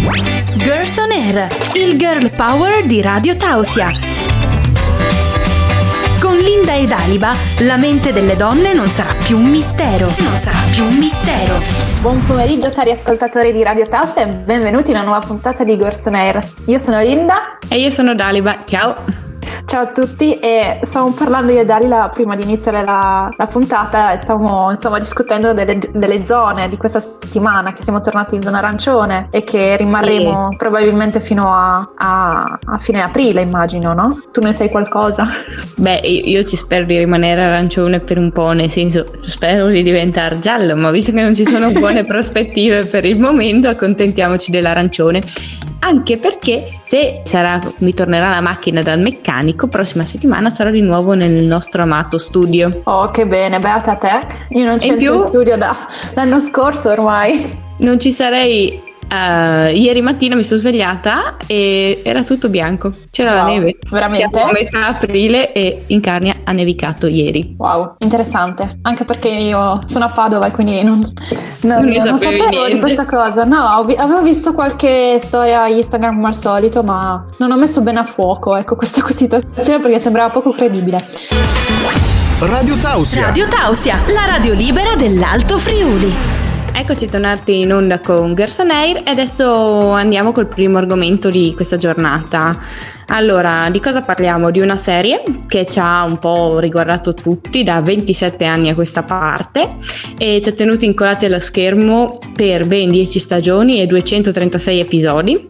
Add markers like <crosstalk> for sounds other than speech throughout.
Girls on Air, il girl power di Radio Tausia. Con Linda ed Aliba, la mente delle donne non sarà più un mistero. Non sarà più un mistero. Buon pomeriggio cari ascoltatori di Radio Tausia e benvenuti in una nuova puntata di Girls on Air. Io sono Linda. E io sono Daliba. Ciao. Ciao a tutti e stavamo parlando io e Dalila prima di iniziare la, la puntata e stavamo insomma discutendo delle, delle, zone di questa settimana che siamo tornati in zona arancione e che rimarremo sì. probabilmente fino a, a, a, fine aprile immagino, no? Tu ne sai qualcosa? Beh io ci spero di rimanere arancione per un po', nel senso spero di diventare giallo, ma visto che non ci sono <laughs> buone prospettive per il momento accontentiamoci dell'arancione anche perché se sarà, mi tornerà la macchina dal meccanico, prossima settimana sarò di nuovo nel nostro amato studio. Oh, che bene, beata te. Io non c'entro in, più, studio da, l'anno scorso ormai. Non ci sarei Uh, ieri mattina mi sono svegliata e era tutto bianco, c'era wow, la neve. Veramente? Siamo a metà aprile e in Carnia ha nevicato ieri. Wow, interessante. Anche perché io sono a Padova e quindi non, non, non, non sapevo niente. di questa cosa. No, avevo visto qualche storia Instagram come al solito, ma non ho messo bene a fuoco ecco, questa <laughs> situazione perché sembrava poco credibile. Radio Tausia. Radio Tausia, la radio libera dell'Alto Friuli. Eccoci tornati in onda con Gerson Air e adesso andiamo col primo argomento di questa giornata. Allora, di cosa parliamo? Di una serie che ci ha un po' riguardato tutti da 27 anni a questa parte e ci ha tenuti incollati allo schermo per ben 10 stagioni e 236 episodi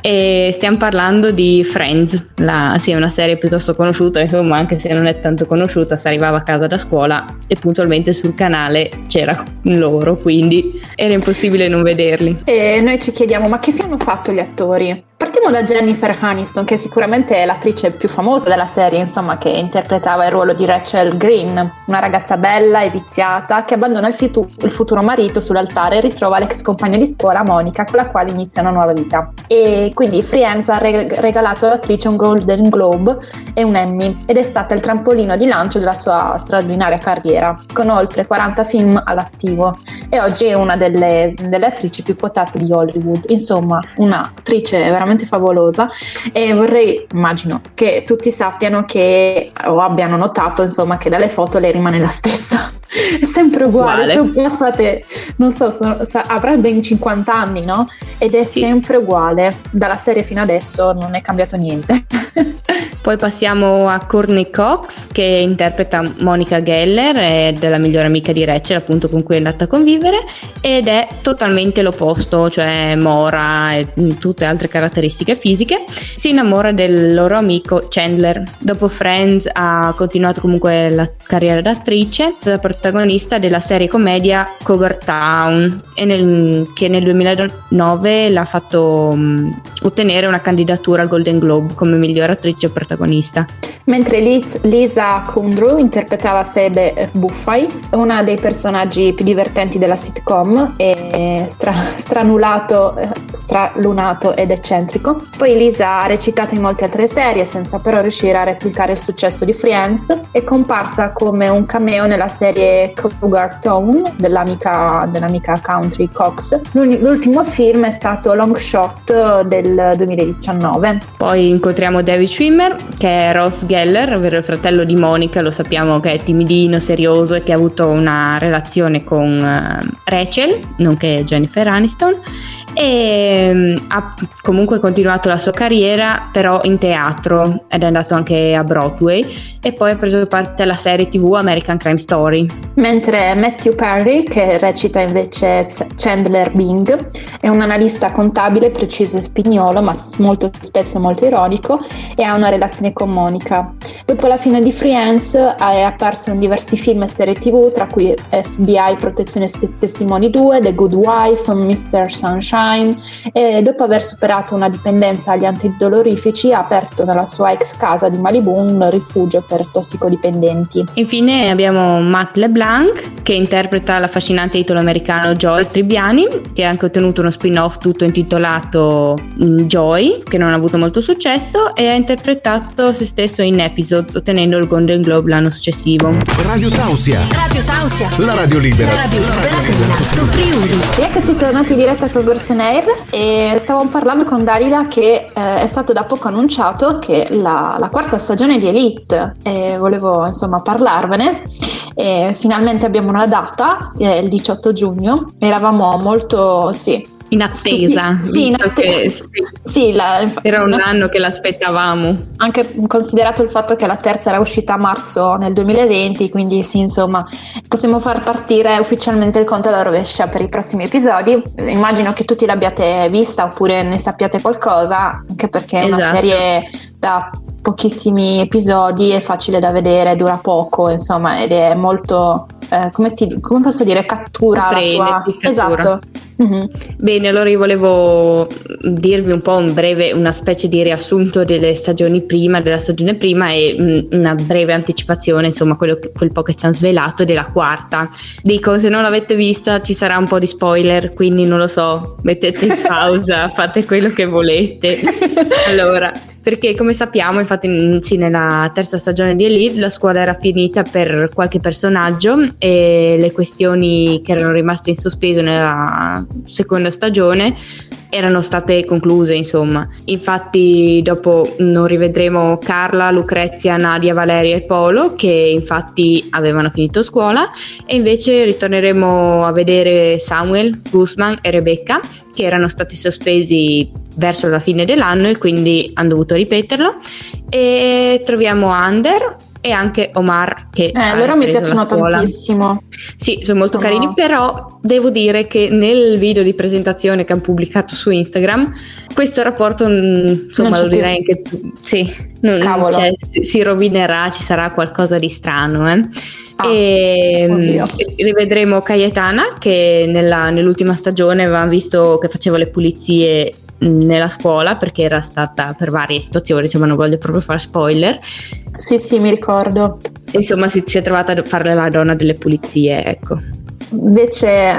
e stiamo parlando di Friends, la, sì, una serie piuttosto conosciuta, insomma, anche se non è tanto conosciuta, si arrivava a casa da scuola e puntualmente sul canale c'era loro, quindi era impossibile non vederli. E noi ci chiediamo, ma che fine hanno fatto gli attori? Partiamo da Jennifer Aniston, che sicuramente è l'attrice più famosa della serie, insomma, che interpretava il ruolo di Rachel Green, una ragazza bella e viziata che abbandona il, fitu- il futuro marito sull'altare e ritrova l'ex compagna di scuola Monica, con la quale inizia una nuova vita. E quindi Friends ha re- regalato all'attrice un Golden Globe e un Emmy ed è stata il trampolino di lancio della sua straordinaria carriera, con oltre 40 film all'attivo e oggi è una delle, delle attrici più quotate di Hollywood. Insomma, un'attrice veramente favolosa e vorrei, immagino, che tutti sappiano che o abbiano notato, insomma, che dalle foto lei rimane la stessa. È sempre uguale, sono passate, non so, sono, avrà ben 50 anni, no? Ed è sì. sempre uguale, dalla serie fino adesso non è cambiato niente. <laughs> Poi passiamo a Courtney Cox che interpreta Monica Geller, è della migliore amica di Rachel, appunto con cui è andata a convivere, ed è totalmente l'opposto, cioè mora e tutte altre caratteristiche fisiche. Si innamora del loro amico Chandler. Dopo Friends ha continuato comunque la carriera d'attrice, da protagonista della serie commedia Cougar Town, nel, che nel 2009 l'ha fatto um, ottenere una candidatura al Golden Globe come miglior attrice protagonista. Mentre Liz, Lisa Kundru interpretava Phoebe Buffay, una dei personaggi più divertenti della sitcom, e stra, stranulato, stralunato ed eccentrico. Poi Lisa recitato in molte altre serie senza però riuscire a replicare il successo di Friends, è comparsa come un cameo nella serie Cougar Town dell'amica, dell'amica country Cox. L'ultimo film è stato Long Shot del 2019. Poi incontriamo David Schwimmer che è Ross Geller, ovvero il fratello di Monica, lo sappiamo che è timidino, serioso e che ha avuto una relazione con uh, Rachel, nonché Jennifer Aniston e mm, ha comunque continuato la sua carriera però in teatro ed è andato anche a Broadway e poi ha preso parte alla serie tv American Crime Story. Mentre Matthew Perry, che recita invece Chandler Bing, è un analista contabile preciso e spignolo ma molto spesso molto ironico e ha una relazione con Monica. Dopo la fine di Friends è apparso in diversi film e serie tv tra cui FBI Protezione Testimoni 2, The Good Wife, Mr. Sunshine Sunshine e dopo aver superato una dipendenza agli antidolorifici ha aperto nella sua ex casa di Malibu un rifugio per tossicodipendenti. Infine abbiamo Matt LeBlanc che interpreta l'affascinante italo-americano Joel Tribbiani che ha anche ottenuto uno spin-off tutto intitolato mm, Joy che non ha avuto molto successo e ha interpretato se stesso in Episode ottenendo il Golden Globe l'anno successivo. Radio Tausia. Radio Tausia. La radio libera. La radio libera dell'Alto Friuli. Eccoci tornati in diretta con Gorsenair e stavamo parlando con Dalida che eh, è stato da poco annunciato che la, la quarta stagione di Elite e volevo insomma parlarvene. E finalmente abbiamo una data, è il 18 giugno, eravamo molto, sì, in attesa, sì, in visto atte- che sì, sì, la- era un anno che l'aspettavamo. anche considerato il fatto che la terza era uscita a marzo nel 2020, quindi sì, insomma, possiamo far partire ufficialmente il conto alla rovescia per i prossimi episodi. Immagino che tutti l'abbiate vista oppure ne sappiate qualcosa, anche perché è una Esatto. serie da pochissimi episodi, è facile da vedere, dura poco, insomma, ed è molto, eh, come, ti- come posso dire, cattura Prende, tua... Esatto. Mhm. Bene, allora io volevo dirvi un po' un breve, una specie di riassunto delle stagioni prima, della stagione prima e mm, una breve anticipazione, insomma, quello quel po' che ci hanno svelato della quarta. Dico, se non l'avete vista ci sarà un po' di spoiler, quindi non lo so, mettete in <laughs> pausa, fate quello che volete. <laughs> Allora, perché come sappiamo, infatti, mm, sì, nella terza stagione di Elite la scuola era finita per qualche personaggio e le questioni che erano rimaste in sospeso nella seconda stagione erano state concluse, insomma. Infatti, dopo non rivedremo Carla, Lucrezia, Nadia, Valeria e Polo, che infatti avevano finito scuola, e invece ritorneremo a vedere Samuel, Guzman e Rebecca, che erano stati sospesi verso la fine dell'anno e quindi hanno dovuto ripeterlo. E troviamo Ander e anche Omar che Eh, loro mi piacciono tantissimo. Sì, sono molto Sono- carini, però devo dire che nel video di presentazione che hanno pubblicato su Instagram, questo rapporto, mm, insomma, lo direi anche tu. Sì, non- Cavolo. cioè, si, rovinerà, ci sarà qualcosa di strano. eh. Ah, e mm, oddio. rivedremo Cayetana che nella- nell'ultima stagione avevamo visto che faceva le pulizie nella scuola perché era stata per varie situazioni, insomma non voglio proprio fare spoiler, Sì, sì, mi ricordo. insomma si, si è trovata a fare la donna delle pulizie, ecco. Invece,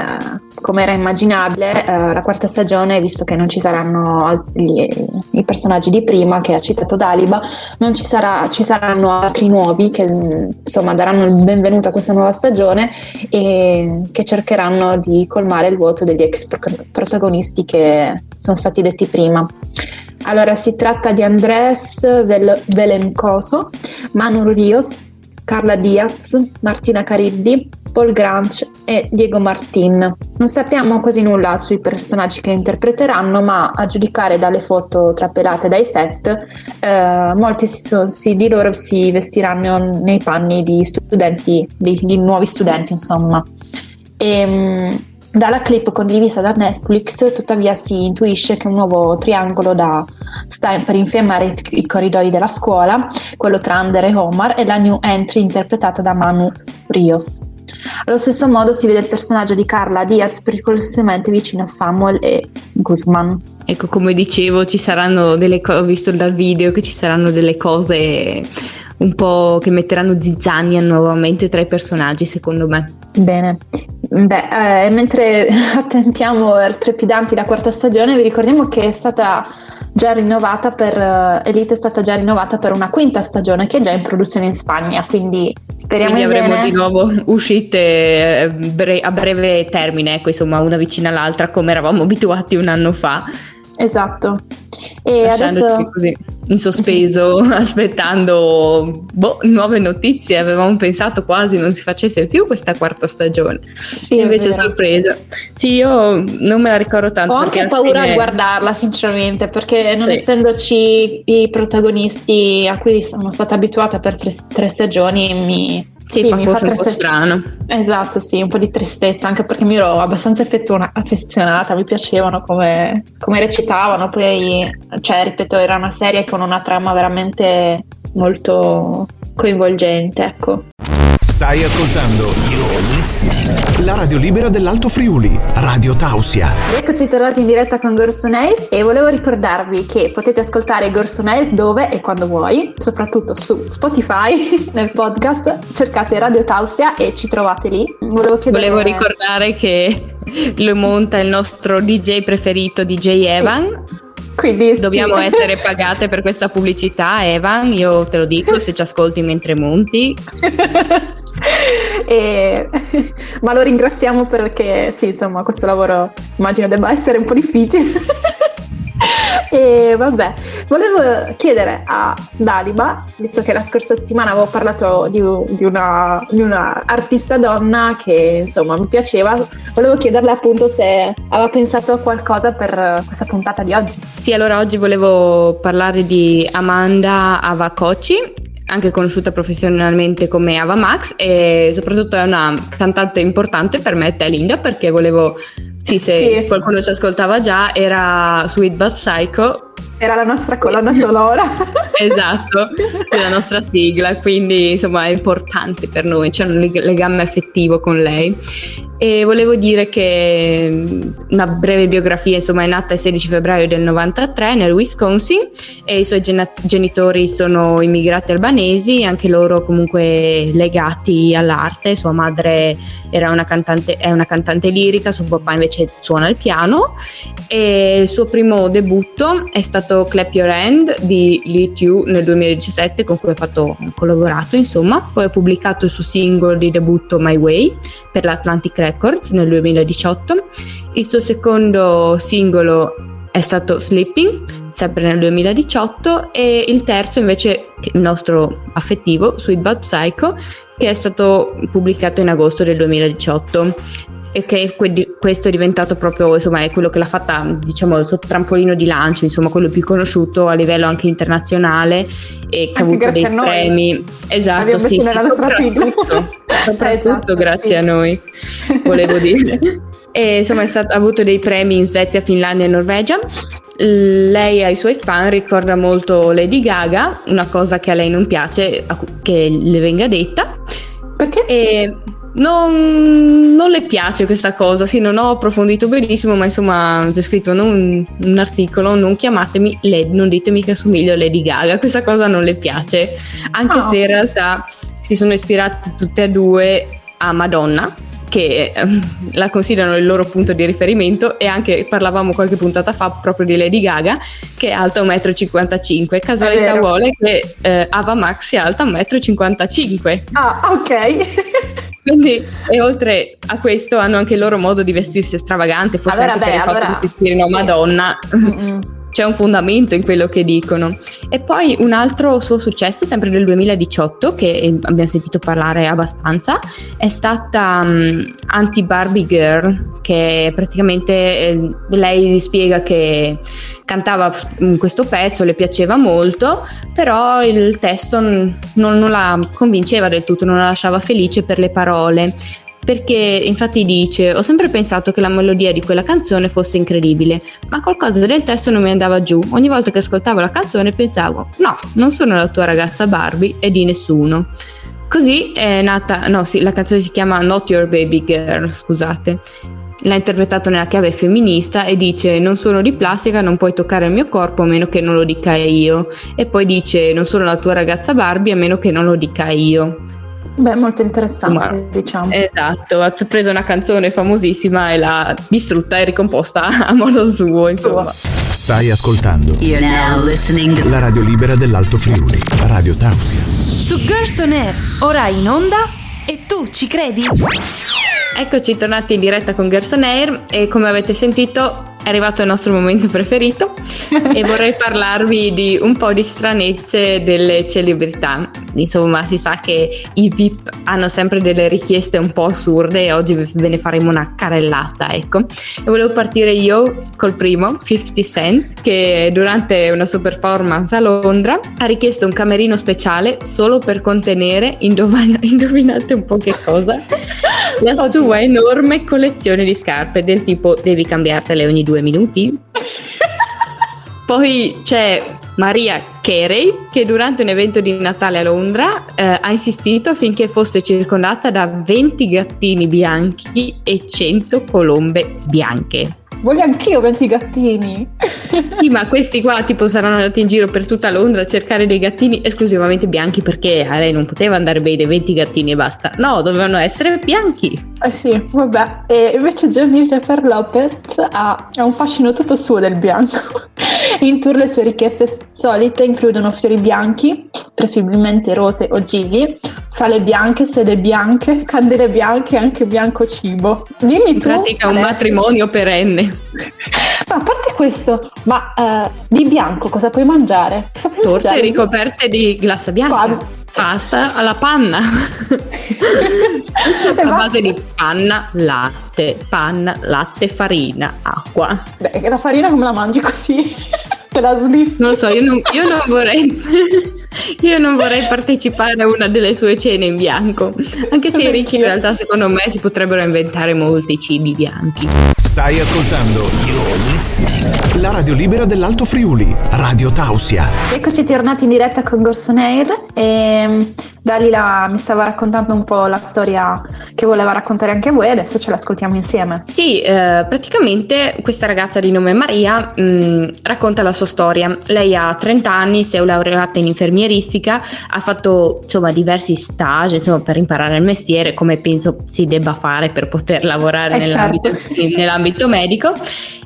come era immaginabile, eh, la quarta stagione, visto che non ci saranno gli- i personaggi di prima che ha citato Daliba, non ci, sarà- ci saranno altri nuovi che mm, insomma daranno il benvenuto a questa nuova stagione e che cercheranno di colmare il vuoto degli ex pro- protagonisti che sono stati detti prima. Allora, si tratta di Andrés Vel- Velencoso, Manu Rios, Carla Diaz, Martina Cariddi, Paul Granch e Diego Martin. Non sappiamo quasi nulla sui personaggi che interpreteranno, ma a giudicare dalle foto trapelate dai set, eh, molti so- si- di loro si vestiranno nei panni di studenti, di, di nuovi studenti, insomma. E, dalla clip condivisa da Netflix, tuttavia, si intuisce che un nuovo triangolo sta per infiammare i, corridoi della scuola, quello tra Ander e Omar, e la new entry interpretata da Manu Rios. Allo stesso modo si vede il personaggio di Carla Diaz pericolosamente vicino a Samuel e Guzman. Ecco, come dicevo, ci saranno delle cose, ho visto dal video che ci saranno delle cose un po' che metteranno zizzania nuovamente tra i personaggi, secondo me. Bene, beh, eh, mentre <laughs> attentiamo trepidanti la quarta stagione, vi ricordiamo che è stata già rinnovata per eh, Elite è stata già rinnovata per una quinta stagione che è già in produzione in Spagna, quindi speriamo Quindi in avremo bene. di nuovo <laughs> uscite eh, bre- a breve termine, ecco, insomma, una vicina all'altra, come eravamo abituati un anno fa, Esatto. E adesso così in sospeso, <laughs> aspettando boh, nuove notizie. Avevamo pensato quasi non si facesse più questa quarta stagione. sì, Invece sorpresa. Sì, io non me la ricordo tanto. Ho anche paura fine- a guardarla, sinceramente, perché non Sì. essendoci i protagonisti a cui sono stata abituata per tre, tre stagioni, mi, Sì, fa mi forse un po' triste- strano. Esatto, sì, un po' di tristezza, anche perché mi ero abbastanza affezionata, mi piacevano come, come recitavano, poi, cioè, ripeto, era una serie con una trama veramente molto coinvolgente, ecco. Stai ascoltando la radio libera dell'Alto Friuli, Radio Tausia. Eccoci tornati in diretta con Gorsonair e volevo ricordarvi che potete ascoltare Gorsonair dove e quando vuoi, soprattutto su Spotify <laughs> nel podcast, cercate Radio Tausia e ci trovate lì. Volevo chiedere Volevo ricordare che lo monta il nostro DJ preferito, DJ Evan. Quindi Dobbiamo sì. <laughs> essere pagate per questa pubblicità, Evan. Io te lo dico se ci ascolti mentre monti. E- Ma lo ringraziamo perché sì, insomma, questo lavoro immagino debba essere un po' difficile. <laughs> E vabbè, volevo chiedere a Daliba, visto che la scorsa settimana avevo parlato di, di una, di una artista donna che insomma mi piaceva, volevo chiederle appunto se aveva pensato a qualcosa per questa puntata di oggi. Sì, allora oggi volevo parlare di Amanda Avacoci, anche conosciuta professionalmente come Ava Max e soprattutto è una cantante importante per me e perché volevo, sì se Sì. qualcuno ci ascoltava già, era Sweet But Psycho, Era la nostra colonna sonora. <laughs> esatto, la nostra sigla, quindi insomma è importante per noi, c'è un leg- legame affettivo con lei. E volevo dire che mh, una breve biografia, insomma, è nata il 16 febbraio del 93 nel Wisconsin e i suoi genitori sono immigrati albanesi, anche loro comunque legati all'arte. Sua madre una cantante, è una cantante lirica, suo papà invece suona il piano e il suo primo debutto è stato Clap Your Hand di Lee Tu nel 2017 con cui ha fatto collaborato insomma poi ha pubblicato il suo singolo di debutto My Way per l'Atlantic Records nel 2018 il suo secondo singolo è stato Sleeping sempre nel 2018 e il terzo invece il nostro affettivo Sweet But Psycho che è stato pubblicato in agosto del 2018 e che que- questo è diventato proprio insomma è quello che l'ha fatta diciamo il suo trampolino di lancio insomma quello più conosciuto a livello anche internazionale e che ha Anche avuto grazie dei premi. Esatto Abbiamo sì, sì, soprattutto, soprattutto <laughs> Esatto, grazie sì. a noi volevo dire. <laughs> E insomma è stato- ha avuto dei premi in Svezia, Finlandia e Norvegia. Lei ai suoi fan ricorda molto Lady Gaga, una cosa che a lei non piace che le venga detta. Perché? e non, non le piace questa cosa, sì, non ho approfondito benissimo, ma insomma c'è scritto non- un articolo, non chiamatemi Lady, non ditemi che assomiglio a Lady Gaga, questa cosa non le piace, anche Ah. se in realtà si sono ispirate tutte e due a Madonna che ehm, la considerano il loro punto di riferimento e anche parlavamo qualche puntata fa proprio di Lady Gaga che è alta 1,55 m. Casualità vuole che eh, Ava Max sia alta 1,55 m. Ah, ok. <laughs> Quindi, e oltre a questo, hanno anche il loro modo di vestirsi stravagante, forse Allora, anche beh, per il fatto allora- che si ispirino a sì. Madonna. Mm-mm. C'è un fondamento in quello che dicono. E poi un altro suo successo, sempre del 2018, che abbiamo sentito parlare abbastanza, è stata mm, Anti-Barbie Girl, che praticamente eh, lei spiega che cantava mm, questo pezzo, le piaceva molto, però il testo non, non la convinceva del tutto, non la lasciava felice per le parole. Perché infatti dice: Ho sempre pensato che la melodia di quella canzone fosse incredibile, ma qualcosa del testo non mi andava giù. Ogni volta che ascoltavo la canzone pensavo: No, non sono la tua ragazza Barbie e di nessuno. Così è nata, no, sì, la canzone si chiama Not Your Baby Girl, scusate. L'ha interpretato nella chiave femminista e dice: Non sono di plastica, non puoi toccare il mio corpo a meno che non lo dica io. E poi dice: Non sono la tua ragazza Barbie a meno che non lo dica io. Beh, molto interessante, Insomma, diciamo. Esatto, ha preso una canzone famosissima e l'ha distrutta e ricomposta <laughs> a modo suo, insomma. Stai ascoltando You're now listening to la radio libera dell'Alto Friuli, Radio Tausia. su Girls on Air, ora in onda e tu ci credi? Eccoci tornati in diretta con Gerson Air e come avete sentito è arrivato il nostro momento preferito e <laughs> vorrei parlarvi di un po' di stranezze delle celebrità. Insomma, si sa che i VIP hanno sempre delle richieste un po' assurde e oggi ve ne faremo una carellata, ecco. E volevo partire io col primo, 50 Cent, che durante una sua performance a Londra ha richiesto un camerino speciale solo per contenere, indovina- <laughs> indovinate un po' che cosa, la Oddio. sua enorme collezione di scarpe del tipo devi cambiartele ogni due minuti. <laughs> Poi c'è Maria Carey che durante un evento di Natale a Londra eh, ha insistito affinché fosse circondata da 20 gattini bianchi e 100 colombe bianche. Voglio anch'io 20 gattini. Sì, ma questi qua tipo saranno andati in giro per tutta Londra a cercare dei gattini esclusivamente bianchi perché a lei non poteva andare bene 20 gattini e basta. No, dovevano essere bianchi. Eh sì, vabbè. E invece Jennifer Lopez ha, ha un fascino tutto suo del bianco. <laughs> In tour le sue richieste solite includono fiori bianchi, preferibilmente rose o gigli, sale bianche, sede bianche, <laughs> candele bianche e anche bianco cibo. Dimmi In tu, pratica un matrimonio perenne. <laughs> Ma a parte questo, ma uh, di bianco cosa puoi mangiare? Cosa puoi Torte mangiare? ricoperte di glassa bianca. Quando? Pasta alla panna. <laughs> a base di panna, latte, panna, latte, farina, acqua. Beh, la farina come la mangi così? Te la sniffi? Non lo so, io non, io non vorrei... Io non vorrei partecipare a una delle sue cene in bianco, anche se Ricky in realtà secondo me si potrebbero inventare molti cibi bianchi. Stai ascoltando la radio libera dell'Alto Friuli, Radio Tausia. Eccoci tornati in diretta con Gorson Air e Dalila mi stava raccontando un po' la storia che voleva raccontare anche voi, adesso ce l'ascoltiamo insieme. Sì, eh, praticamente questa ragazza di nome Maria mh, mm, racconta la sua storia. Lei ha 30 anni, si è laureata in infermieristica, ha fatto insomma diversi stage insomma, per imparare il mestiere, come penso si debba fare per poter lavorare eh nell'ambito, certo. <laughs> nell'ambito medico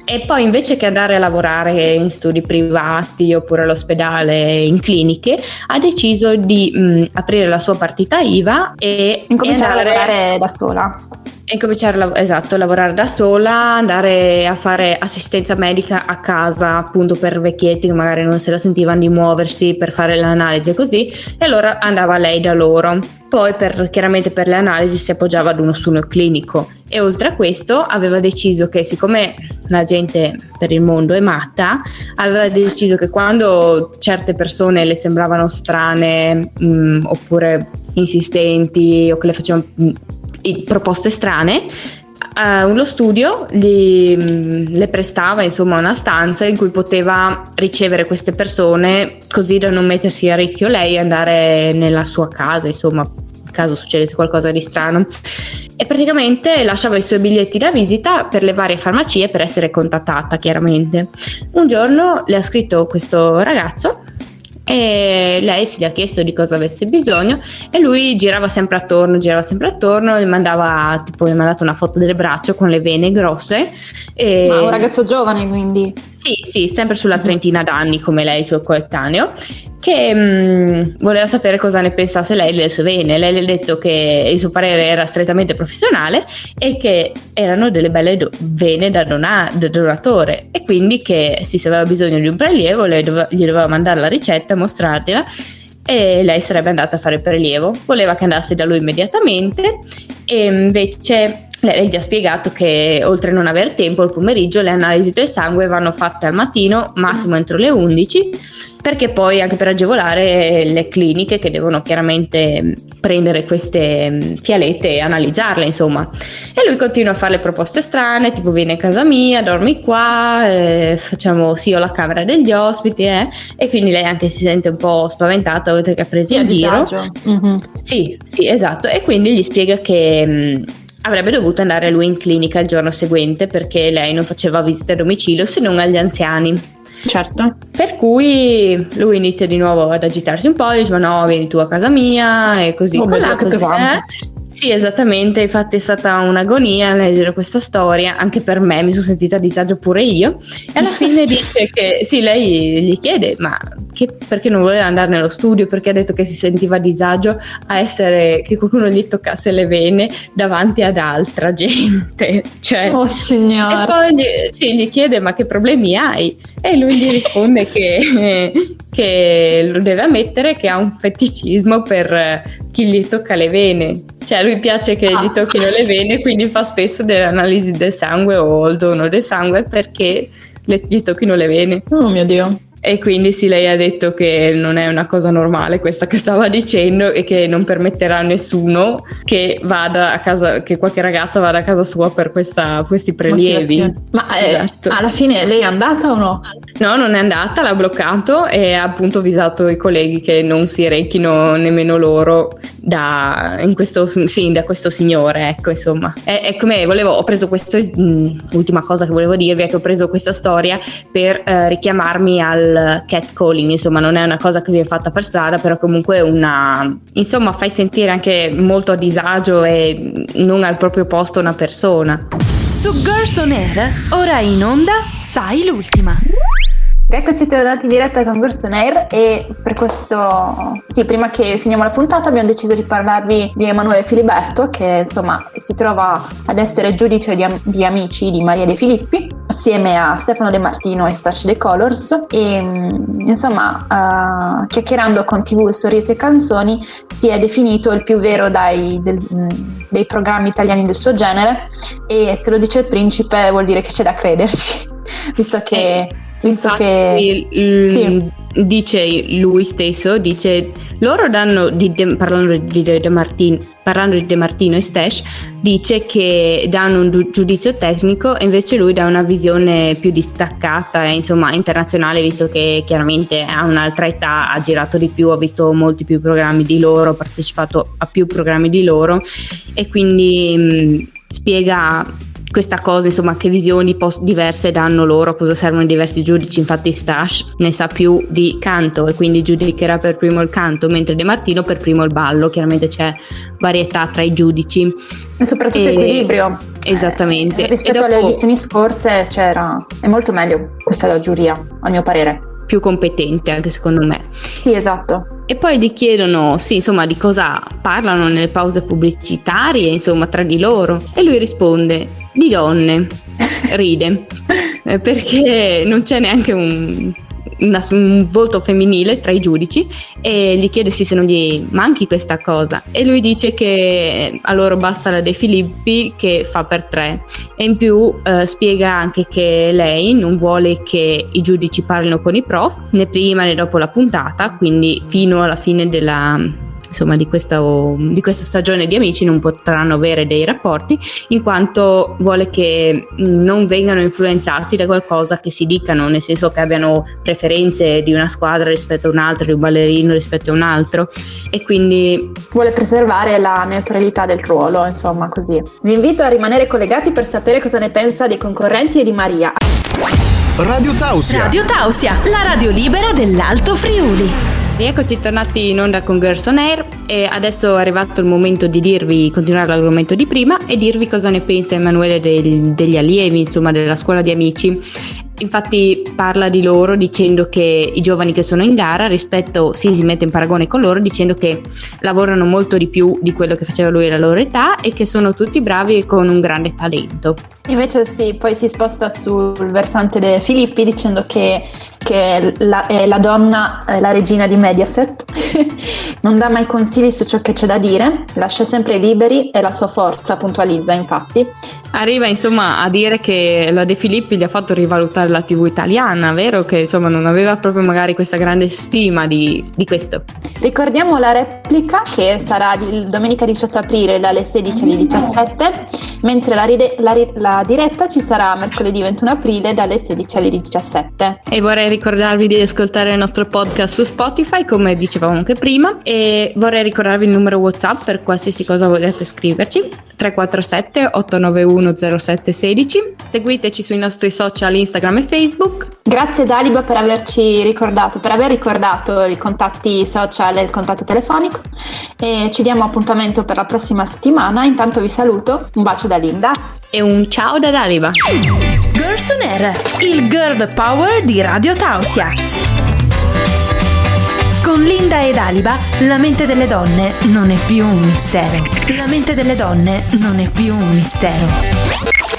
e poi invece che andare a lavorare in studi privati oppure all'ospedale in cliniche, ha deciso di mh, aprire la sua partita IVA e incominciare andare... a lavorare da sola. E cominciare a, esatto, a lavorare da sola, andare a fare assistenza medica a casa, appunto per vecchietti che magari non se la sentivano di muoversi per fare l'analisi e così, e allora andava lei da loro. Poi per, chiaramente per le analisi si appoggiava ad uno studio clinico e oltre a questo aveva deciso che siccome la gente per il mondo è matta, aveva deciso che quando certe persone le sembravano strane mh, mm, oppure insistenti o che le facevano mh, mm, proposte strane, Uh, lo studio gli, mm, le prestava insomma una stanza in cui poteva ricevere queste persone così da non mettersi a rischio lei e andare nella sua casa insomma caso succedesse qualcosa di strano. E praticamente lasciava i suoi biglietti da visita per le varie farmacie per essere contattata, chiaramente. Un giorno le ha scritto questo ragazzo e lei si è chiesto di cosa avesse bisogno e lui girava sempre attorno, girava sempre attorno, gli mandava tipo gli ha mandato una foto del braccio con le vene grosse. E... Ma un ragazzo giovane quindi? Sì, sì, sempre sulla trentina d'anni come lei, suo coetaneo che mh, mm, voleva sapere cosa ne pensasse lei delle sue vene. Lei le ha detto che il suo parere era strettamente professionale e che erano delle belle do- vene da, dona- da, donatore e quindi che sì, se aveva bisogno di un prelievo lei dove- gli doveva mandare la ricetta, mostrargliela e lei sarebbe andata a fare il prelievo. Voleva che andasse da lui immediatamente e invece lei gli ha spiegato che oltre a non aver tempo il pomeriggio le analisi del sangue vanno fatte al mattino, massimo entro le 11, perché poi anche per agevolare le cliniche che devono chiaramente prendere queste fialette e analizzarle, insomma. E lui continua a fare le proposte strane, tipo vieni a casa mia, dormi qua, eh, facciamo sì ho la camera degli ospiti, eh, e quindi lei anche si sente un po' spaventata oltre che ha preso in giro. Mm-hmm. Sì, sì, esatto. E quindi gli spiega che avrebbe dovuto andare lui in clinica il giorno seguente perché lei non faceva visite a domicilio se non agli anziani. Certo. Per cui lui inizia di nuovo ad agitarsi un po', dice ma no, vieni tu a casa mia e così. Oh, là, che pesante. Sì, esattamente, infatti è stata un'agonia leggere questa storia, anche per me mi sono sentita a disagio pure io. E alla fine <laughs> dice che sì, lei gli chiede, ma che, perché non voleva andare nello studio? Perché ha detto che si sentiva a disagio a essere, che qualcuno gli toccasse le vene davanti ad altra gente. <laughs> Cioè, oh signore. E poi gli, sì, gli chiede, ma che problemi hai? E lui gli risponde che, <laughs> che lo deve ammettere che ha un feticismo per chi gli tocca le vene. Cioè, lui piace che gli tocchino le vene, quindi fa spesso delle analisi del sangue o il dono del sangue perché le, gli tocchino le vene. Oh mio Dio. E quindi sì, lei ha detto che non è una cosa normale questa che stava <laughs> dicendo e che non permetterà a nessuno che vada a casa, che qualche ragazza vada a casa sua per questa, questi prelievi. Ma eh, esatto. alla fine lei è andata o no? No, non è andata, l'ha bloccato e ha appunto avvisato i colleghi che non si rechino nemmeno loro da, questo, sì, da questo signore, ecco insomma. È, è come volevo, ho preso questa mm, ultima cosa che volevo dirvi è che ho preso questa storia per eh, richiamarmi al catcalling, insomma non è una cosa che viene fatta per strada, però comunque una, insomma fai sentire anche molto a disagio e non al proprio posto una persona. Su Girls on Air, ora in onda, sai l'ultima. Eccoci tornati in diretta con Gorson Air e per questo, sì, prima che finiamo la puntata abbiamo deciso di parlarvi di Emanuele Filiberto che insomma si trova ad essere giudice di, di Amici di Maria De Filippi assieme a Stefano De Martino e Stash The Colors e mm, insomma uh, chiacchierando con TV Sorrisi e Canzoni si è definito il più vero dai, del, mm, dei programmi italiani del suo genere e se lo dice il principe vuol dire che c'è da crederci <laughs> visto che eh Visto Infatti, che l- sì. dice lui stesso, dice loro danno, di De, parlando, di De Martino, parlando di De Martino e Stash, dice che danno un giudizio tecnico e invece lui dà una visione più distaccata e insomma internazionale, visto che chiaramente ha un'altra età, ha girato di più, ha visto molti più programmi di loro, ha partecipato a più programmi di loro e quindi mh, spiega questa cosa, insomma, che visioni post- diverse danno loro, a cosa servono i diversi giudici. Infatti, Stash ne sa più di canto e quindi giudicherà per primo il canto, mentre De Martino per primo il ballo. Chiaramente c'è varietà tra i giudici. E soprattutto e... equilibrio. Esattamente. Eh, rispetto dopo... alle edizioni scorse c'era. È molto meglio questa la giuria, a mio parere. Più competente anche secondo me. Sì, esatto. E poi gli chiedono, sì, insomma, di cosa parlano nelle pause pubblicitarie, insomma, tra di loro. E lui risponde: di donne. Ride. <laughs> Eh, perché non c'è neanche un, una, un volto femminile tra i giudici e gli chiede se non gli manchi questa cosa. E lui dice che a loro basta la De Filippi che fa per tre. E in più eh, spiega anche che lei non vuole che i giudici parlino con i prof né prima né dopo la puntata quindi fino alla fine della insomma, di, questo, di, questa stagione di amici non potranno avere dei rapporti in quanto vuole che non vengano influenzati da qualcosa che si dicano, nel senso che abbiano preferenze di una squadra rispetto a un'altra, di un ballerino rispetto a un altro e quindi vuole preservare la neutralità del ruolo, insomma, così. Vi invito a rimanere collegati per sapere cosa ne pensa dei concorrenti e di Maria. Radio Tausia. Radio Tausia, la radio libera dell'Alto Friuli. Rieccoci tornati in onda con Girls on Air e adesso è arrivato il momento di dirvi, continuare l'argomento di prima e dirvi cosa ne pensa Emanuele del, degli allievi, insomma della scuola di amici Infatti parla di loro dicendo che i giovani che sono in gara rispetto, sì, si mette in paragone con loro dicendo che lavorano molto di più di quello che faceva lui alla loro età e che sono tutti bravi e con un grande talento. Invece sì, poi si sposta sul versante di Filippi dicendo che, che la, è la donna, è la regina di Mediaset, <laughs> non dà mai consigli su ciò che c'è da dire, lascia sempre liberi e la sua forza puntualizza infatti. Arriva insomma a dire che la De Filippi gli ha fatto rivalutare la TV italiana, vero? Che insomma non aveva proprio magari questa grande stima di, di questo. Ricordiamo la replica che sarà domenica 18 aprile dalle 16 alle 17, mentre la, ride, la, la diretta ci sarà mercoledì 21 aprile dalle 16 alle 17. E vorrei ricordarvi di ascoltare il nostro podcast su Spotify, come dicevamo anche prima, e vorrei ricordarvi il numero WhatsApp per qualsiasi cosa volete scriverci, 347 891 0716. Seguiteci sui nostri social Instagram e Facebook. Grazie Daliba per averci ricordato, per aver ricordato i contatti social e il contatto telefonico e ci diamo appuntamento per la prossima settimana. Intanto vi saluto, un bacio da Linda e un ciao da Daliba. Girls on Air, il girl power di Radio Tausia. Con Linda ed Aliba, la mente delle donne non è più un mistero. La mente delle donne non è più un mistero.